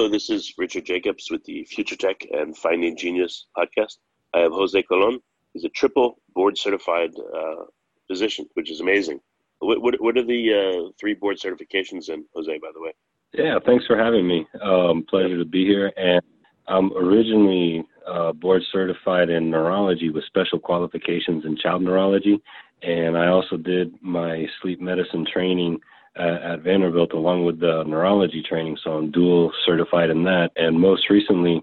Hello, this is Richard Jacobs with the Future Tech and Finding Genius podcast. I have Jose Colon. He's a triple board certified uh, physician, which is amazing. What, what, what are the uh, three board certifications in, Jose, by the way? Yeah, thanks for having me. Um, pleasure to be here. And I'm originally uh, board certified in neurology with special qualifications in child neurology. And I also did my sleep medicine training at, at Vanderbilt along with the neurology training. So I'm dual certified in that. And most recently,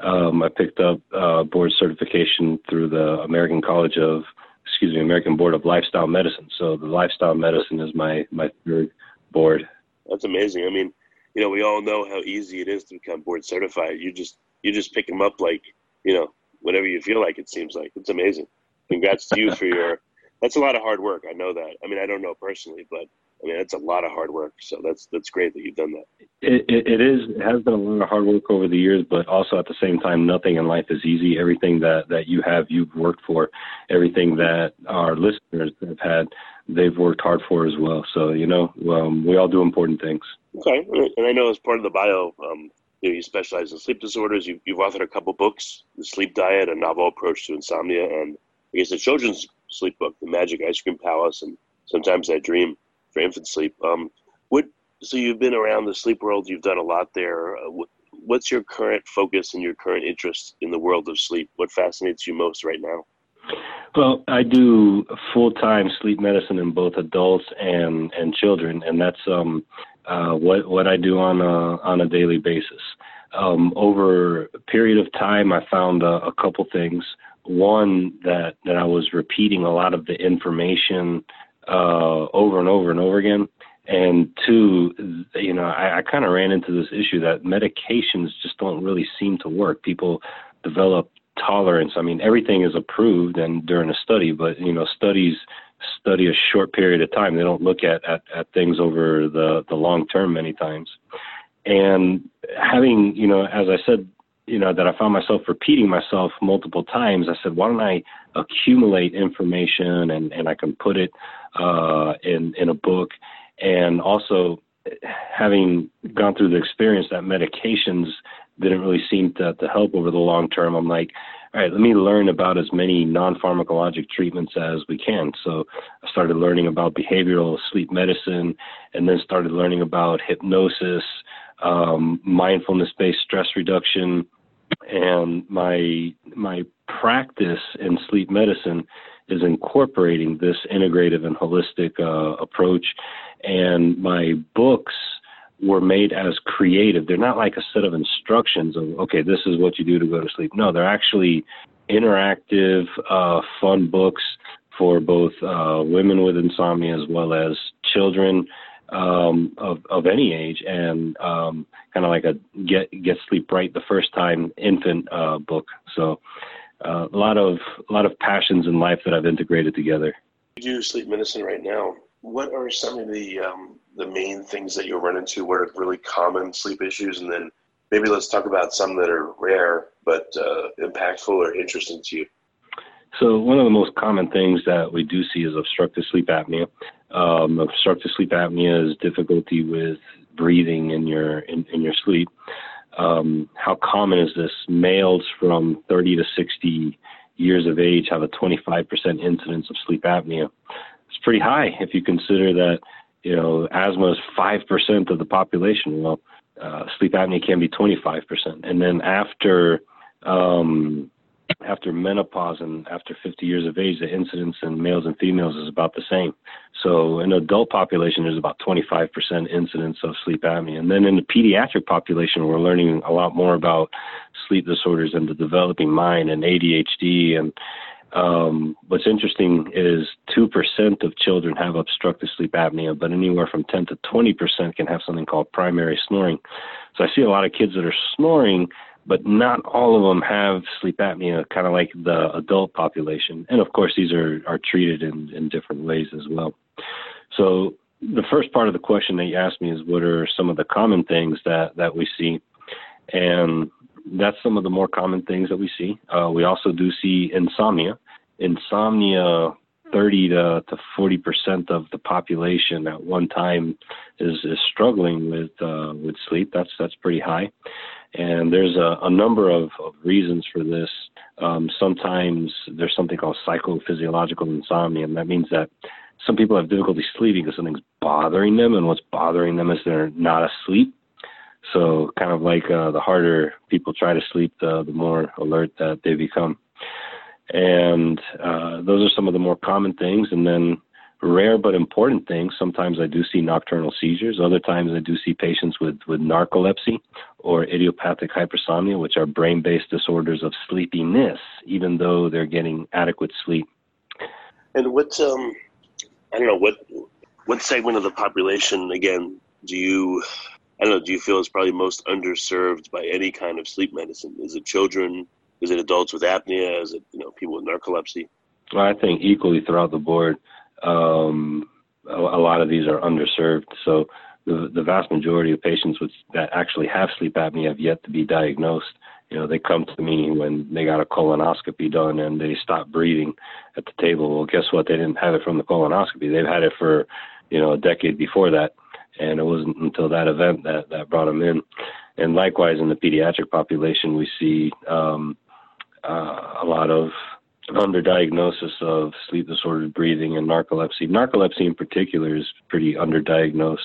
um, I picked up uh, board certification through the American College of, excuse me, American Board of Lifestyle Medicine. So the lifestyle medicine is my my third board. That's amazing. I mean, you know, we all know how easy it is to become board certified. You just you just pick them up like you know whatever you feel like. It seems like it's amazing. Congrats to you for your. That's a lot of hard work. I know that. I mean, I don't know personally, but I mean, it's a lot of hard work. So that's that's great that you've done that. It, it, it is. It has been a lot of hard work over the years, but also at the same time, nothing in life is easy. Everything that that you have, you've worked for. Everything that our listeners have had, they've worked hard for as well. So you know, um, we all do important things. Okay, and I know as part of the bio, um, you know, you specialize in sleep disorders. You've, you've authored a couple books: The Sleep Diet, A Novel Approach to Insomnia, and I guess a children's sleep book, The Magic Ice Cream Palace, and Sometimes I Dream for infant sleep. Um, what so you've been around the sleep world. You've done a lot there. Uh, what's your current focus and your current interest in the world of sleep? What fascinates you most right now? Well, I do full time sleep medicine in both adults and and children, and that's um, uh, what what I do on a on a daily basis. Um, over a period of time, I found a, a couple things. One that that I was repeating a lot of the information uh, over and over and over again. And two, you know, I, I kind of ran into this issue that medications just don't really seem to work. People develop tolerance. I mean, everything is approved and during a study, but you know, studies study a short period of time. They don't look at, at, at things over the, the long term many times. And having, you know, as I said you know that I found myself repeating myself multiple times. I said, why don't I accumulate information and and I can put it uh, in in a book, and also having gone through the experience that medications didn't really seem to, to help over the long term. I'm like, all right, let me learn about as many non pharmacologic treatments as we can. So I started learning about behavioral sleep medicine and then started learning about hypnosis, um, mindfulness based stress reduction, and my my practice in sleep medicine is incorporating this integrative and holistic uh, approach. And my books were made as creative. They're not like a set of instructions of okay this is what you do to go to sleep. No they're actually interactive uh, fun books for both uh, women with insomnia as well as children um, of of any age, and um, kind of like a get get sleep right the first time infant uh, book. So uh, a lot of a lot of passions in life that I've integrated together. You do sleep medicine right now. What are some of the um, the main things that you'll run into? What are really common sleep issues, and then maybe let's talk about some that are rare but uh, impactful or interesting to you. So one of the most common things that we do see is obstructive sleep apnea. Um, obstructive sleep apnea is difficulty with breathing in your in, in your sleep. Um, how common is this? Males from 30 to 60 years of age have a 25% incidence of sleep apnea. It's pretty high if you consider that you know asthma is five percent of the population. Well, uh, sleep apnea can be 25%, and then after um, after menopause and after 50 years of age, the incidence in males and females is about the same. So in adult population, there's about 25% incidence of sleep apnea. And then in the pediatric population, we're learning a lot more about sleep disorders and the developing mind and ADHD. And um, what's interesting is 2% of children have obstructive sleep apnea, but anywhere from 10 to 20% can have something called primary snoring. So I see a lot of kids that are snoring but not all of them have sleep apnea, kind of like the adult population. And of course, these are, are treated in, in different ways as well. So, the first part of the question that you asked me is what are some of the common things that, that we see? And that's some of the more common things that we see. Uh, we also do see insomnia. Insomnia 30 to, to 40 percent of the population at one time is, is struggling with uh, with sleep. That's that's pretty high. And there's a, a number of, of, reasons for this. Um, sometimes there's something called psychophysiological insomnia, and that means that some people have difficulty sleeping because something's bothering them, and what's bothering them is they're not asleep. So, kind of like uh, the harder people try to sleep, the, the more alert that they become. And uh, those are some of the more common things. And then rare but important things. Sometimes I do see nocturnal seizures. Other times I do see patients with, with narcolepsy or idiopathic hypersomnia, which are brain based disorders of sleepiness, even though they're getting adequate sleep. And what, um, I don't know, what, what segment of the population, again, do you, I don't know, do you feel is probably most underserved by any kind of sleep medicine? Is it children? Is it adults with apnea? Is it, you know, people with narcolepsy? Well, I think equally throughout the board um, a, a, lot of these are underserved. So the, the vast majority of patients with, that actually have sleep apnea have yet to be diagnosed. You know, they come to me when they got a colonoscopy done and they stop breathing at the table. Well, guess what? They didn't have it from the colonoscopy. They've had it for, you know, a decade before that. And it wasn't until that event that, that brought them in. And likewise, in the pediatric population, we see um, uh, a lot of underdiagnosis of sleep disordered breathing and narcolepsy. Narcolepsy in particular is pretty underdiagnosed.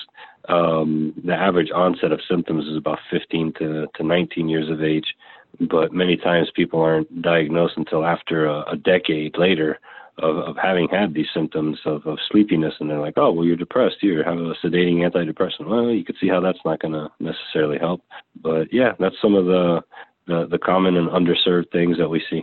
Um, the average onset of symptoms is about 15 to, to 19 years of age, but many times people aren't diagnosed until after a, a decade later of, of having had these symptoms of, of sleepiness, and they're like, oh, well, you're depressed. You have a sedating antidepressant. Well, you could see how that's not going to necessarily help. But yeah, that's some of the, the, the common and underserved things that we see.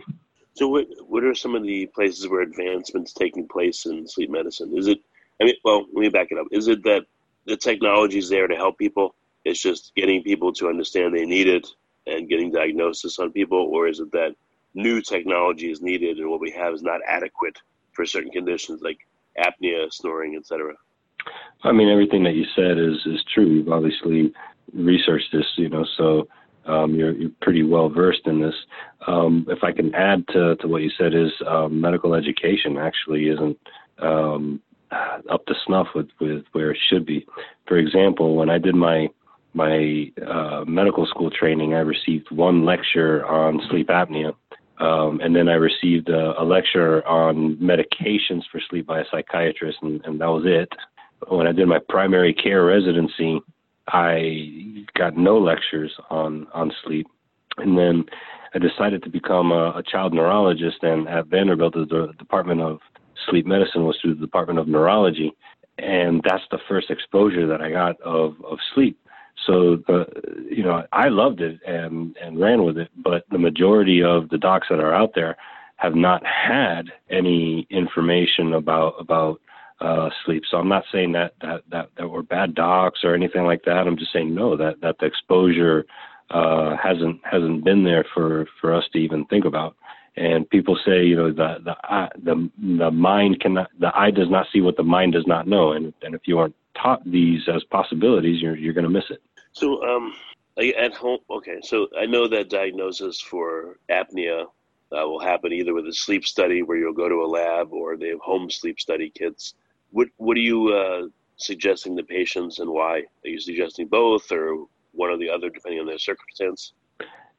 So, what what are some of the places where advancements taking place in sleep medicine? Is it? I mean, well, let me back it up. Is it that the technology is there to help people? It's just getting people to understand they need it and getting diagnosis on people, or is it that new technology is needed and what we have is not adequate for certain conditions like apnea, snoring, etc.? I mean, everything that you said is is true. You've obviously researched this, you know, so um, you're, you're pretty well versed in this. Um, if I can add to, to what you said, is um, medical education actually isn't um, up to snuff with, with where it should be. For example, when I did my my uh, medical school training, I received one lecture on sleep apnea, um, and then I received a, a, lecture on medications for sleep by a psychiatrist, and, and that was it. When I did my primary care residency, I got no lectures on on sleep, and then I decided to become a, a child neurologist. And at Vanderbilt, the Department of Sleep Medicine was through the Department of Neurology, and that's the first exposure that I got of of sleep. So the you know I loved it and and ran with it, but the majority of the docs that are out there have not had any information about about uh, sleep. So I'm not saying that, that that that we're bad docs or anything like that. I'm just saying no, that that the exposure uh, hasn't hasn't been there for for us to even think about. And people say, you know, the the eye, the the mind cannot, the eye does not see what the mind does not know. And and if you aren't taught these as possibilities, you're you're going to miss it. So um, at home, okay. So I know that diagnosis for apnea uh, will happen either with a sleep study where you'll go to a lab or they have home sleep study kits. What what are you uh, suggesting the patients and why? Are you suggesting both or one or the other depending on their circumstance?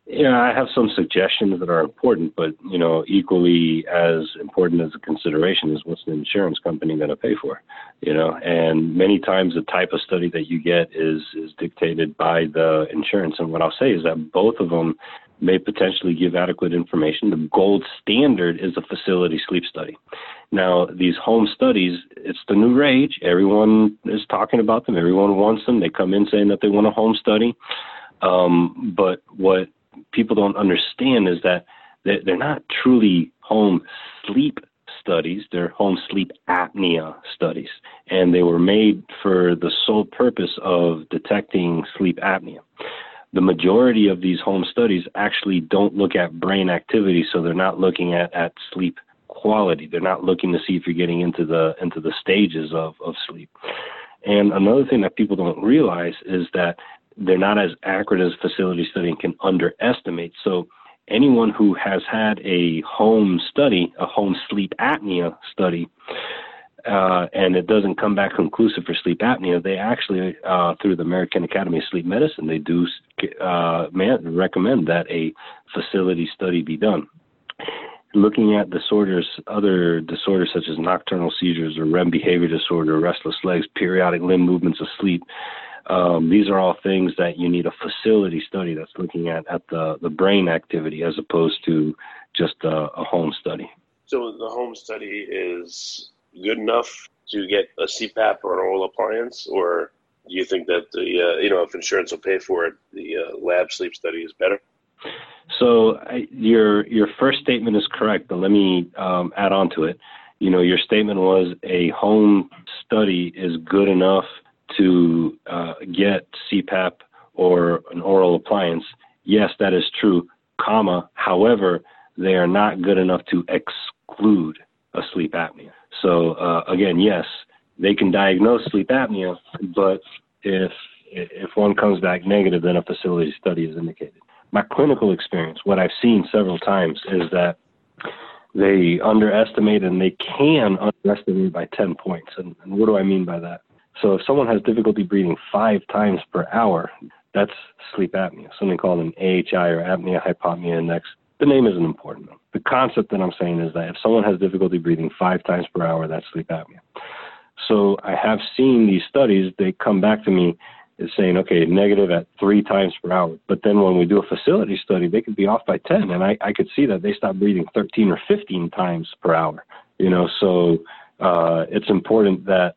Yeah, I have some suggestions that are important, but you know, equally as important as a consideration is what's the insurance company going to pay for, you know. And many times the type of study that you get is is dictated by the insurance. And what I'll say is that both of them may potentially give adequate information. The gold standard is a facility sleep study. Now, these home studies, it's the new rage. Everyone is talking about them. Everyone wants them. They come in saying that they want a home study. Um, but what people don't understand is that they're not truly home sleep studies, they're home sleep apnea studies. And they were made for the sole purpose of detecting sleep apnea. The majority of these home studies actually don't look at brain activity, so they're not looking at, at sleep quality. They're not looking to see if you're getting into the into the stages of, of sleep. And another thing that people don't realize is that they're not as accurate as facility study can underestimate. So anyone who has had a home study, a home sleep apnea study, uh, and it doesn't come back conclusive for sleep apnea, they actually, uh, through the American Academy of Sleep Medicine, they do uh, man, recommend that a facility study be done. Looking at disorders, other disorders such as nocturnal seizures or REM behavior disorder, restless legs, periodic limb movements of sleep, um, these are all things that you need a facility study that's looking at at the, the brain activity as opposed to just a, a home study. So the home study is good enough to get a CPAP or an oral appliance, or do you think that the uh, you know if insurance will pay for it, the uh, lab sleep study is better? So I, your your first statement is correct, but let me um, add on to it. You know, your statement was a home study is good enough to uh, get CPAP or an oral appliance, yes, that is true, comma, however, they are not good enough to exclude a sleep apnea. So uh, again, yes, they can diagnose sleep apnea, but if if one comes back negative, then a facility study is indicated. My clinical experience, what I've seen several times, is that they underestimate and they can underestimate by 10 points. And, and what do I mean by that? So if someone has difficulty breathing five times per hour, that's sleep apnea, something called an AHI or apnea hypopnea index. The name isn't important. The concept that I'm saying is that if someone has difficulty breathing five times per hour, that's sleep apnea. So I have seen these studies, they come back to me is saying, okay, negative at three times per hour. But then when we do a facility study, they could be off by 10. And I, I could see that they stop breathing 13 or 15 times per hour, you know, so uh, it's important that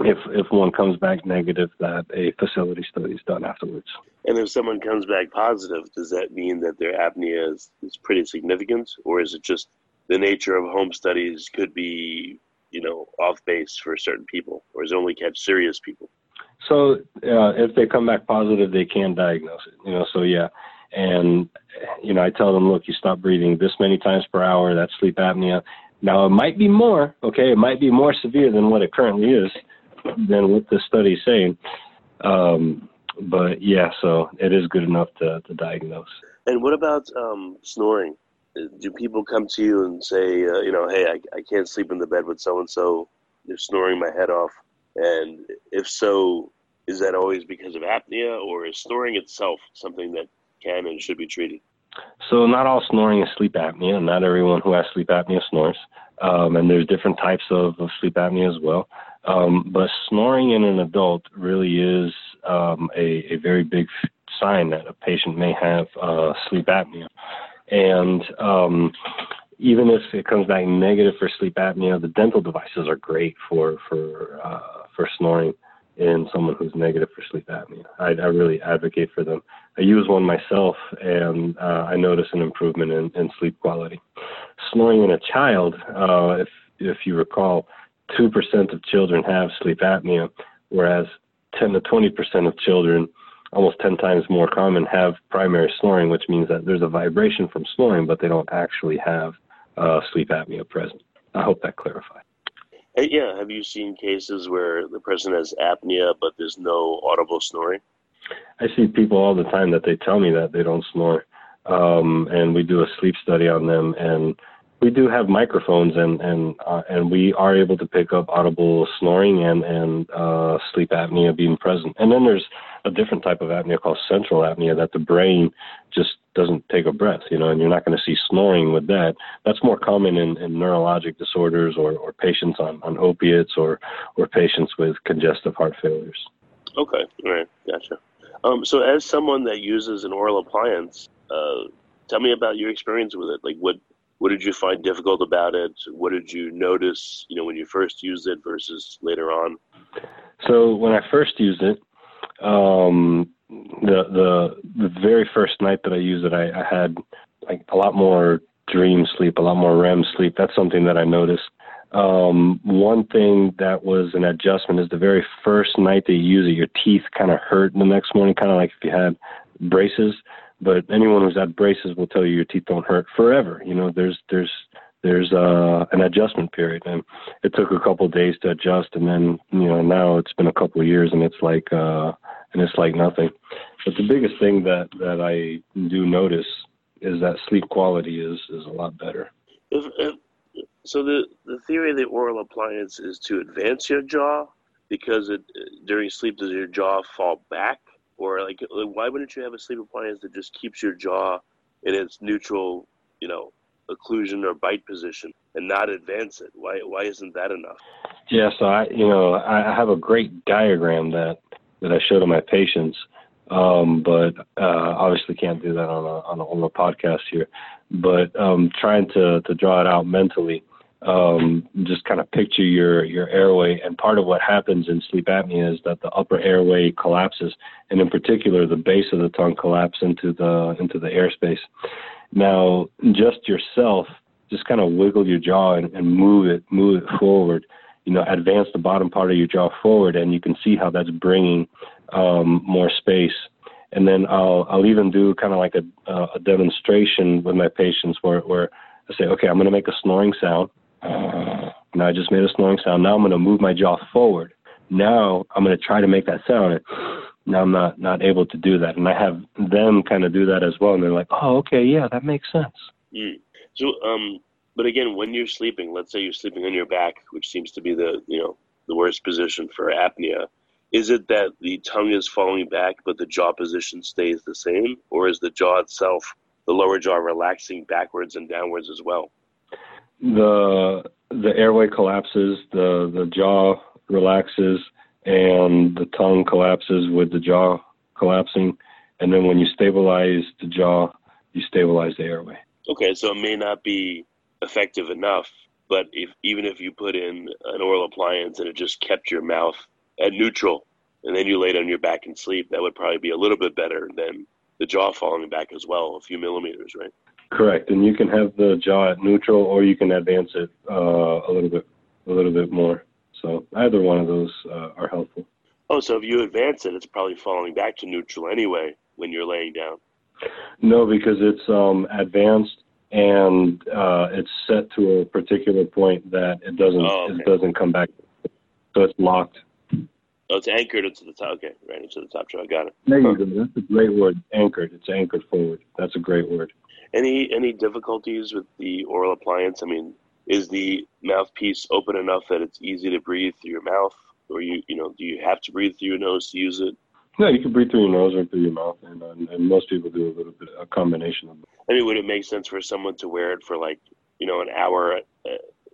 if if one comes back negative, that a facility study is done afterwards. And if someone comes back positive, does that mean that their apnea is, is pretty significant, or is it just the nature of home studies could be, you know, off base for certain people, or is it only catch serious people? So uh, if they come back positive, they can diagnose it. You know, so yeah, and you know, I tell them, look, you stop breathing this many times per hour. That's sleep apnea. Now it might be more. Okay, it might be more severe than what it currently is than what the study's saying. Um, but yeah, so it is good enough to, to diagnose. And what about um, snoring? Do people come to you and say, uh, you know, hey, I, I can't sleep in the bed with so and so, they're snoring my head off? And if so, is that always because of apnea, or is snoring itself something that can and should be treated? So, not all snoring is sleep apnea. Not everyone who has sleep apnea snores. Um, and there's different types of, of sleep apnea as well. Um, but snoring in an adult really is um, a, a, very big sign that a patient may have uh, sleep apnea. And um, even if it comes back negative for sleep apnea, the dental devices are great for for uh, for snoring in someone who's negative for sleep apnea. I, I really advocate for them. I use one myself, and uh, I notice an improvement in, in sleep quality. Snoring in a child, uh, if if you recall, 2% of children have sleep apnea, whereas 10 to 20% of children, almost 10 times more common, have primary snoring, which means that there's a vibration from snoring, but they don't actually have uh, sleep apnea present. I hope that clarifies. Hey, yeah, have you seen cases where the person has apnea, but there's no audible snoring? I see people all the time that they tell me that they don't snore. um, and we do a sleep study on them. And we do have microphones, and and uh, and we are able to pick up audible snoring and and uh, sleep apnea being present. And then there's a different type of apnea called central apnea that the brain just doesn't take a breath, you know, and you're not going to see snoring with that. That's more common in, in neurologic disorders or, or patients on, on opiates or or patients with congestive heart failures. Okay, all right, gotcha. Um, so, as someone that uses an oral appliance, uh, tell me about your experience with it. Like, what what did you find difficult about it? What did you notice, you know, when you first used it versus later on? So, when I first used it, um, the the the very first night that I used it, I, I had like a lot more dream sleep, a lot more REM sleep. That's something that I noticed. Um, one thing that was an adjustment is the very first night that you use it, your teeth kind of hurt the next morning, kind of like if you had braces. But anyone who's had braces will tell you your teeth don't hurt forever. You know, there's there's there's uh, an adjustment period, and it took a couple of days to adjust, and then you know now it's been a couple of years, and it's like uh, and it's like nothing. But the biggest thing that that I do notice is that sleep quality is is a lot better. If, if so the, the theory of the oral appliance is to advance your jaw because it during sleep does your jaw fall back or like why wouldn't you have a sleep appliance that just keeps your jaw in its neutral you know occlusion or bite position and not advance it why why isn't that enough yeah so i you know i have a great diagram that that i show to my patients um, but uh, obviously can't do that on a on a, on a podcast here. But um, trying to to draw it out mentally, um, just kind of picture your your airway. And part of what happens in sleep apnea is that the upper airway collapses, and in particular, the base of the tongue collapses into the into the airspace. Now, just yourself, just kind of wiggle your jaw and, and move it, move it forward. You know, advance the bottom part of your jaw forward, and you can see how that's bringing um, more space. And then I'll I'll even do kind of like a, a demonstration with my patients where where I say, okay, I'm going to make a snoring sound now I just made a snoring sound. Now I'm going to move my jaw forward. Now I'm going to try to make that sound. Now I'm not not able to do that, and I have them kind of do that as well. And they're like, "Oh, okay, yeah, that makes sense." Mm. So, um, but again, when you're sleeping, let's say you're sleeping on your back, which seems to be the you know the worst position for apnea. Is it that the tongue is falling back, but the jaw position stays the same, or is the jaw itself, the lower jaw, relaxing backwards and downwards as well? The the airway collapses, the the jaw relaxes, and the tongue collapses with the jaw collapsing. And then when you stabilize the jaw, you stabilize the airway. Okay, so it may not be effective enough, but if even if you put in an oral appliance and it just kept your mouth at neutral, and then you laid on your back and sleep, that would probably be a little bit better than the jaw falling back as well, a few millimeters, right? Correct, and you can have the jaw at neutral, or you can advance it uh, a little bit, a little bit more. So either one of those uh, are helpful. Oh, so if you advance it, it's probably falling back to neutral anyway when you're laying down. No, because it's um, advanced and uh, it's set to a particular point that it doesn't oh, okay. it doesn't come back. So it's locked. Oh, it's anchored into the top. Okay, right into the top jaw. Got it. There you go. That's a great word. Anchored. It's anchored forward. That's a great word. Any any difficulties with the oral appliance? I mean, is the mouthpiece open enough that it's easy to breathe through your mouth, or you you know do you have to breathe through your nose to use it? Yeah, you can breathe through your nose or through your mouth, and, and, and most people do a little bit a combination of. Both. I mean, would it make sense for someone to wear it for like you know an hour, uh,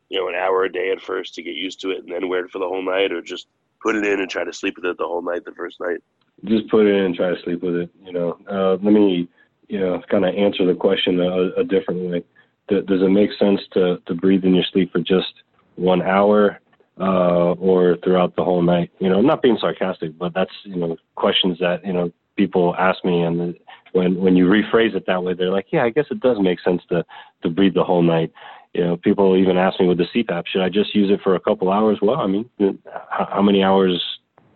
you know, an hour a day at first to get used to it, and then wear it for the whole night, or just put it in and try to sleep with it the whole night the first night? Just put it in and try to sleep with it. You know, uh, let me you know, kind of answer the question a, a different way. Does it make sense to, to breathe in your sleep for just one hour uh, or throughout the whole night? You know, not being sarcastic, but that's, you know, questions that, you know, people ask me. And when, when you rephrase it that way, they're like, yeah, I guess it does make sense to, to breathe the whole night. You know, people even ask me with the CPAP, should I just use it for a couple hours? Well, I mean, how many hours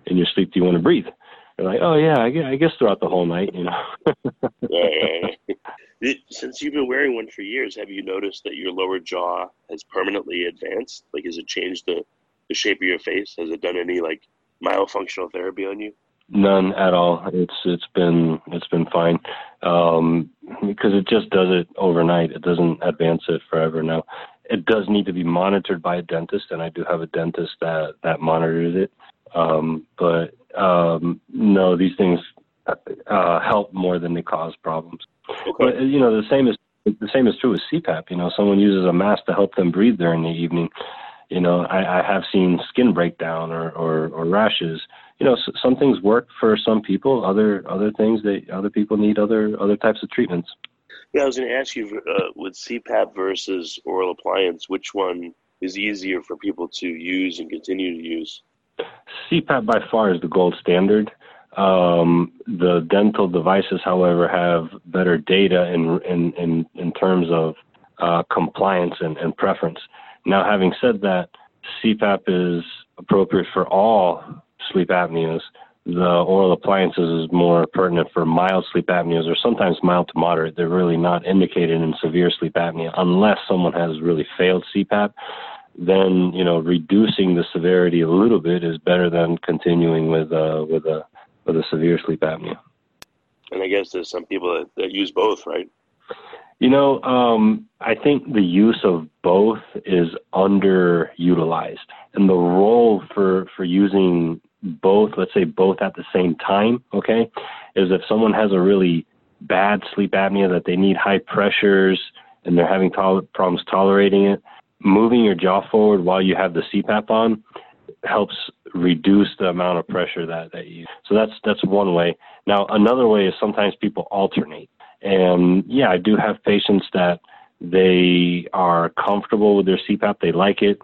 in your sleep do you want to breathe? They're like, oh yeah, I guess, I guess throughout the whole night, you know. yeah, Since you've been wearing one for years, have you noticed that your lower jaw has permanently advanced? Like, has it changed the, the shape of your face? Has it done any like myofunctional therapy on you? None at all. It's it's been it's been fine. Um, because it just does it overnight. It doesn't advance it forever. Now, it does need to be monitored by a dentist, and I do have a dentist that that monitors it. Um, but um, no, these things uh, help more than they cause problems. Okay. But you know, the same is the same is true with CPAP. You know, someone uses a mask to help them breathe during the evening. You know, I, I have seen skin breakdown or, or, or rashes. You know, some things work for some people. Other other things, they other people need other other types of treatments. Yeah, I was going to ask you uh, with CPAP versus oral appliance, which one is easier for people to use and continue to use? CPAP by far is the gold standard. Um, the dental devices, however, have better data in in in, in terms of uh, compliance and, and preference. Now, having said that, CPAP is appropriate for all sleep apneas. The oral appliances is more pertinent for mild sleep apneas or sometimes mild to moderate. They're really not indicated in severe sleep apnea unless someone has really failed CPAP then you know reducing the severity a little bit is better than continuing with uh, with a with a severe sleep apnea. And I guess there's some people that, that use both, right? You know, um, I think the use of both is underutilized, and the role for for using both, let's say both at the same time, okay, is if someone has a really bad sleep apnea that they need high pressures and they're having tol- problems tolerating it, moving your jaw forward while you have the CPAP on helps reduce the amount of pressure that, that you so that's that's one way. Now another way is sometimes people alternate. And yeah i do have patients that they are comfortable with their cpap they like it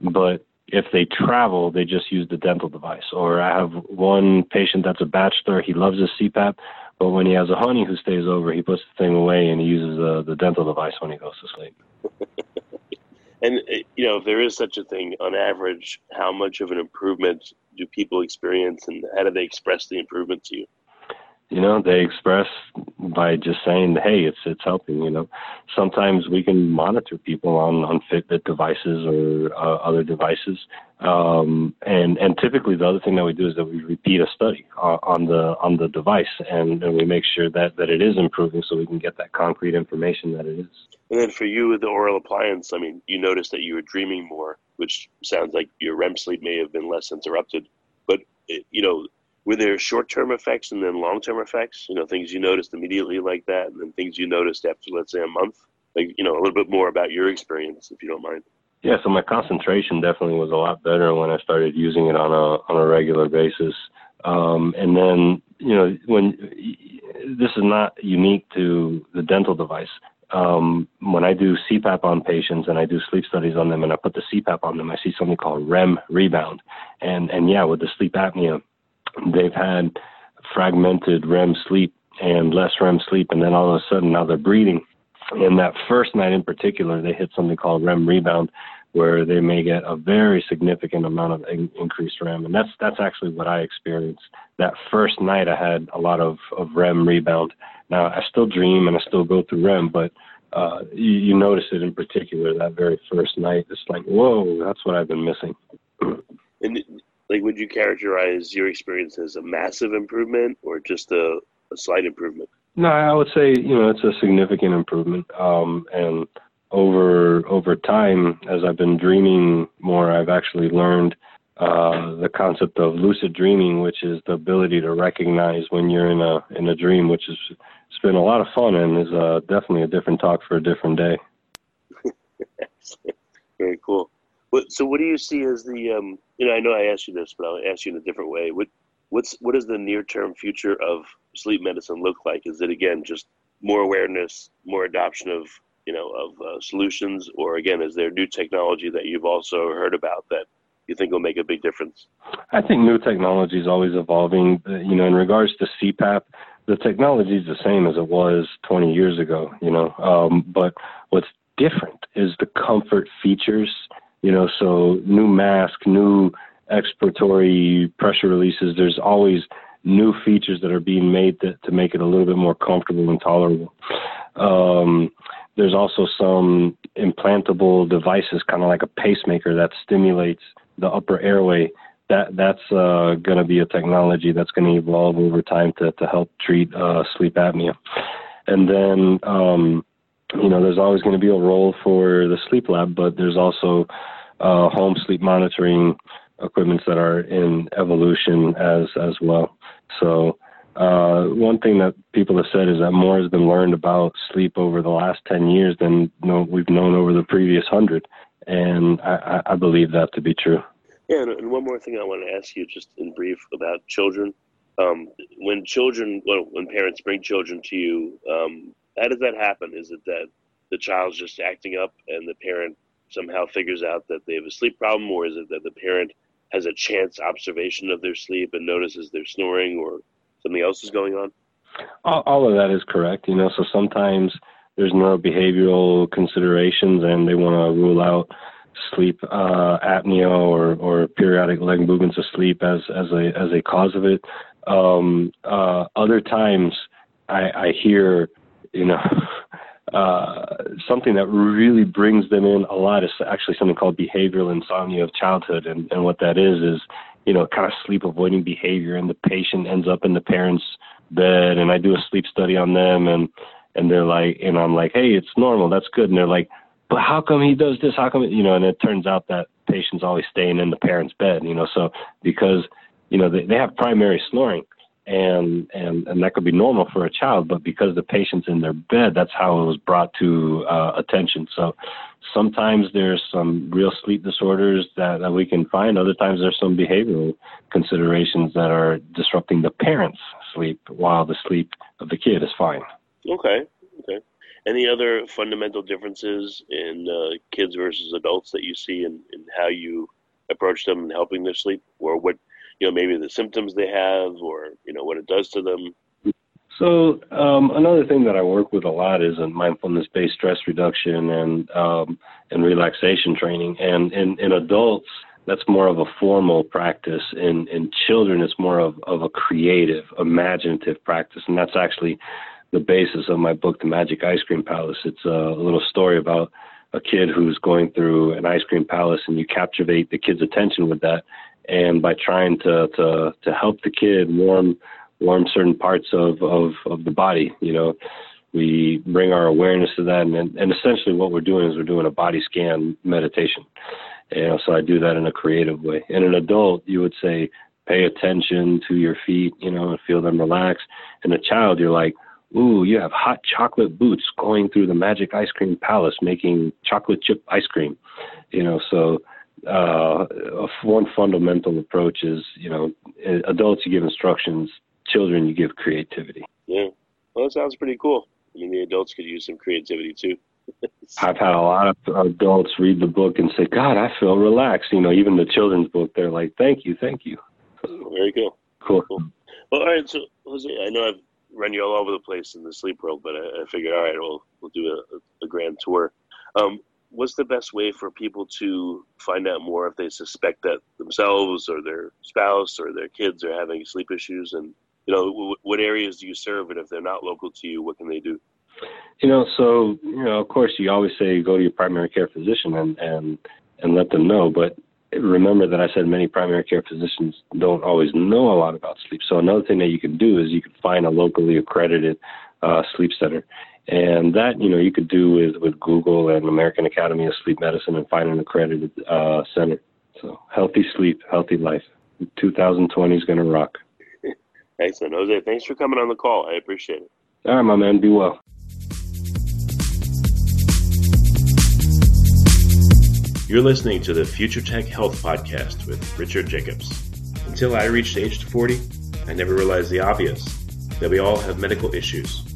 but if they travel they just use the dental device. Or i have one patient that's a bachelor he loves his cpap but when he has a honey who stays over he puts the thing away and he uses uh, the dental device when he goes to sleep And uh, you know, if there is such a thing, on average, how much of an improvement do people experience, and how do they express the improvement to you? You know, they express by just saying, "Hey, it's it's helping." You know, sometimes we can monitor people on on Fitbit devices or uh, other devices, um, and and typically the other thing that we do is that we repeat a study uh, on the on the device, and, and we make sure that that it is improving, so we can get that concrete information that it is. And then for you with the oral appliance, I mean, you noticed that you were dreaming more, which sounds like your REM sleep may have been less interrupted. But, you know, were there short term effects and then long term effects? You know, things you noticed immediately like that, and then things you noticed after, let's say, a month? Like, you know, a little bit more about your experience, if you don't mind. Yeah, so my concentration definitely was a lot better when I started using it on a on a regular basis. Um, and then, you know, when this is not unique to the dental device um, when I do CPAP on patients and I do sleep studies on them and I put the CPAP on them, I see something called REM rebound. And, and yeah, with the sleep apnea, they've had fragmented REM sleep and less REM sleep. And then all of a sudden now they're breathing. And that first night in particular, they hit something called REM rebound where they may get a very significant amount of in- increased REM. And that's, that's actually what I experienced. That first night I had a lot of, of REM rebound now, I still dream and I still go through REM, but uh, you, you notice it in particular that very first night. It's like, whoa, that's what I've been missing. and like, would you characterize your experience as a massive improvement or just a, a slight improvement? No, I would say you know it's a significant improvement. Um, and over over time, as I've been dreaming more, I've actually learned uh, the concept of lucid dreaming, which is the ability to recognize when you're in a in a dream, which is it's been a lot of fun and is uh, definitely a different talk for a different day. Very cool. So, what do you see as the? Um, you know, I know I asked you this, but I'll ask you in a different way. What what's what does the near term future of sleep medicine look like? Is it again just more awareness, more adoption of you know of uh, solutions, or again, is there new technology that you've also heard about that you think will make a big difference? I think new technology is always evolving. You know, in regards to CPAP, the technology is the same as it was 20 years ago, you know. Um, but what's different is the comfort features, you know, so new mask, new expiratory pressure releases, there's always new features that are being made to, to make it a little bit more comfortable and tolerable. Um, there's also some implantable devices, kind of like a pacemaker that stimulates the upper airway that that's uh, going to be a technology that's going to evolve over time to, to help treat uh, sleep apnea. And then, um, you know, there's always going to be a role for the sleep lab, but there's also uh, home sleep monitoring equipments that are in evolution as as well. So uh, one thing that people have said is that more has been learned about sleep over the last 10 years than we've known over the previous 100. And I, I believe that to be true. Yeah, and one more thing I want to ask you, just in brief, about children. Um, when children, well, when parents bring children to you, um, how does that happen? Is it that the child's just acting up and the parent somehow figures out that they have a sleep problem, or is it that the parent has a chance observation of their sleep and notices they're snoring, or something else is going on? All, all of that is correct. You know, so sometimes there's neurobehavioral considerations, and they want to rule out sleep uh, apnea or, or periodic leg movements of sleep as as a as a cause of it. Um, uh, other times, I, I hear, you know. Uh, something that really brings them in a lot is actually something called behavioral insomnia of childhood, and, and what that is is you know, kind of sleep avoiding behavior and the patient ends up in the parents' bed and I do a sleep study on them and and they're like and I'm like, Hey, it's normal, that's good and they're like, But how come he does this? How come you know, and it turns out that patient's always staying in the parent's bed, you know, so because, you know, they, they have primary snoring and and and that could be normal for a child but because the patient's in their bed that's how it was brought to uh, attention. So sometimes there's some real sleep disorders that, that we can find. Other times there's some behavioral considerations that are disrupting the parents sleep while the sleep of the kid is fine. Okay okay. Any other fundamental differences in uh, kids versus adults that you see in, in how you approach them and helping their sleep? Or what you know maybe the symptoms they have or you know what it does to them so um, another thing that I work with a lot is in mindfulness-based stress reduction and um, and relaxation training. And in, in adults, that's more of a formal practice. In in children, it's more of, of a creative, imaginative practice. And that's actually the basis of my book, The Magic Ice Cream Palace. It's a little story about a kid who's going through an ice cream palace, and you captivate the kid's attention with that and by trying to to to help the kid warm warm certain parts of of of the body you know. We bring our awareness to that and and essentially what we're doing is we're doing a body scan meditation. You know so i do that in a creative way. In an adult you would say pay attention to your feet you know and feel them relax. In a child you're like ooh you have hot chocolate boots going through the magic ice cream palace making chocolate chip ice cream. You know so uh, one fundamental approach is, you know, adults you give instructions, children you give creativity. Yeah, well, that sounds pretty cool. I mean, the adults could use some creativity too. I've had a lot of adults read the book and say, "God, I feel relaxed." You know, even the children's book, they're like, "Thank you, thank you." Very cool. Cool. cool. Well, all right. So, Jose, I know I've run you all over the place in the sleep world, but I, I figured, all right, we'll we'll do a, a grand tour. Um, what's the best way for people to find out more if they suspect that themselves or their spouse or their kids are having sleep issues? And you know w- what areas do you serve? And if they're not local to you what can they do? You know so you know of course you always say go to your primary care physician and and and let them know. But remember that I said many primary care physicians don't always know a lot about sleep. So another thing that you can do is you can find a locally accredited uh, sleep center and that, you know, you could do with, with Google and American Academy of Sleep Medicine and find an accredited uh, center. So healthy sleep, healthy life. 2020 is going to rock. Excellent. Jose, thanks for coming on the call. I appreciate it. All right, my man. Be well. You're listening to the Future Tech Health Podcast with Richard Jacobs. Until I reached age 40, I never realized the obvious that we all have medical issues or